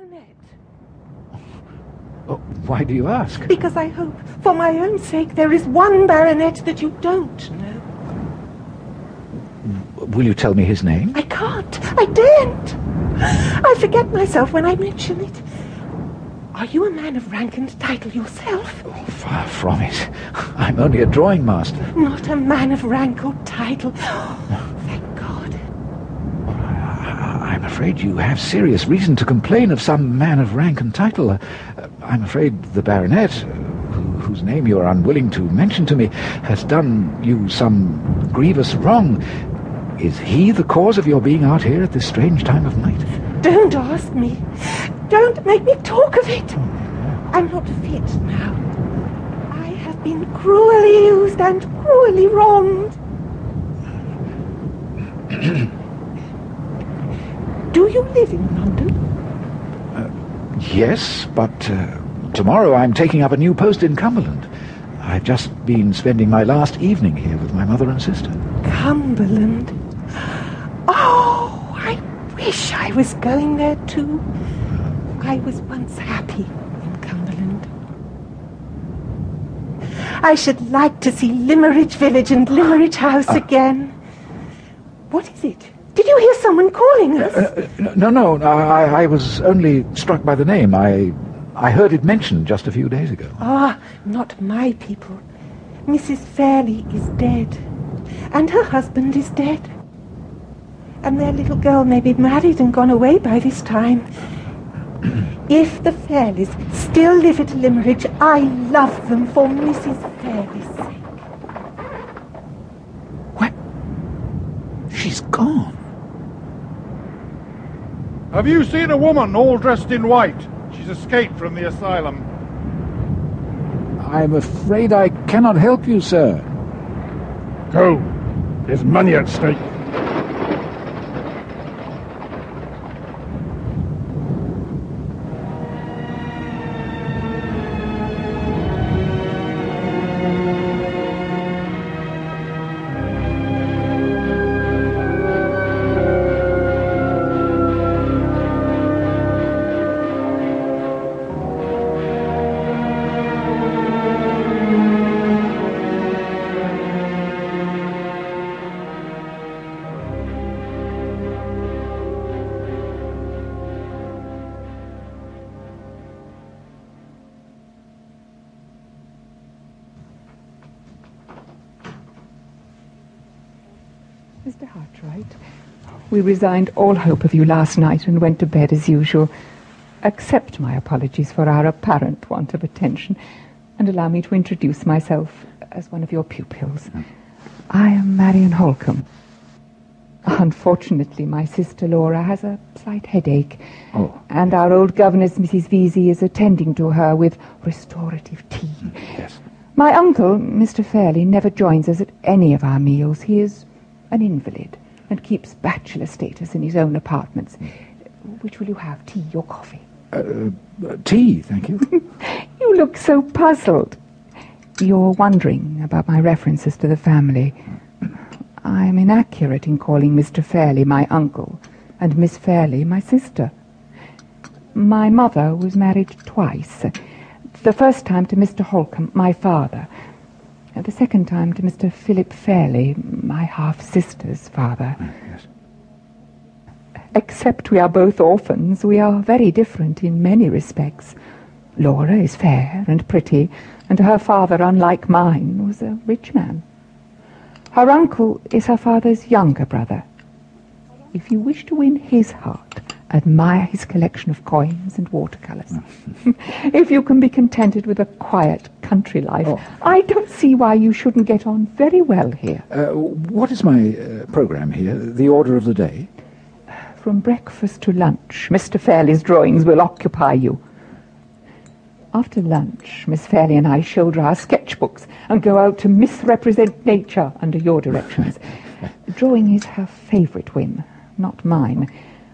baronet. Oh, why do you ask? Because I hope, for my own sake, there is one baronet that you don't know. Will you tell me his name? I can't. I daren't. I forget myself when I mention it. Are you a man of rank and title yourself? Oh, far from it. I'm only a drawing master. Not a man of rank or title. Thank God. I- I'm afraid you have serious reason to complain of some man of rank and title. Uh, I'm afraid the baronet, uh, whose name you are unwilling to mention to me, has done you some grievous wrong. Is he the cause of your being out here at this strange time of night? Don't ask me. Don't make me talk of it. I'm not fit now. I have been cruelly used and cruelly wronged. Do you live in London? Yes, but uh, tomorrow I'm taking up a new post in Cumberland. I've just been spending my last evening here with my mother and sister. Cumberland. Oh, I wish I was going there too. I was once happy in Cumberland. I should like to see Limmeridge Village and Limmeridge House again. What is it? Did you hear someone calling us? Uh, no, no, no, I, I was only struck by the name. I, I heard it mentioned just a few days ago. Ah, not my people. Mrs. Fairlie is dead. And her husband is dead. And their little girl may be married and gone away by this time. if the Fairlies still live at Limmeridge, I love them for Mrs. Fairlie's sake. What? She's gone. Have you seen a woman all dressed in white? She's escaped from the asylum. I'm afraid I cannot help you, sir. Go. There's money at stake. Mr. Hartright, we resigned all hope of you last night and went to bed as usual. Accept my apologies for our apparent want of attention and allow me to introduce myself as one of your pupils. Hmm. I am Marian Halcombe. Unfortunately, my sister Laura has a slight headache, Oh. and our old governess, Mrs. Vesey, is attending to her with restorative tea. Hmm. Yes. My uncle, Mr. Fairlie, never joins us at any of our meals. He is an invalid and keeps bachelor status in his own apartments. Which will you have, tea or coffee? Uh, tea, thank you. You look so puzzled. You're wondering about my references to the family. I'm inaccurate in calling Mr. Fairlie my uncle and Miss Fairlie my sister. My mother was married twice. The first time to Mr. Halcombe, my father. And The second time to Mr. Philip Fairlie, my half-sister's father. Mm, yes. Except we are both orphans, we are very different in many respects. Laura is fair and pretty, and her father, unlike mine, was a rich man. Her uncle is her father's younger brother. If you wish to win his heart, admire his collection of coins and watercolors. if you can be contented with a quiet country life, Oh. I don't see why you shouldn't get on very well here. Uh, what is my uh, program here? The order of the day? From breakfast to lunch, Mr. Fairlie's drawings will occupy you. After lunch, Miss Fairlie and I shoulder our sketchbooks and go out to misrepresent nature under your directions. Drawing is her favourite whim, not mine.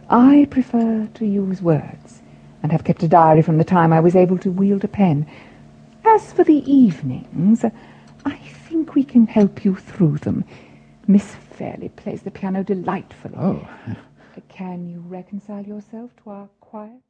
I prefer to use words and have kept a diary from the time I was able to wield a pen. As for the evenings, I think we can help you through them. Miss Fairlie plays the piano delightfully. Oh. Can you reconcile yourself to our quiet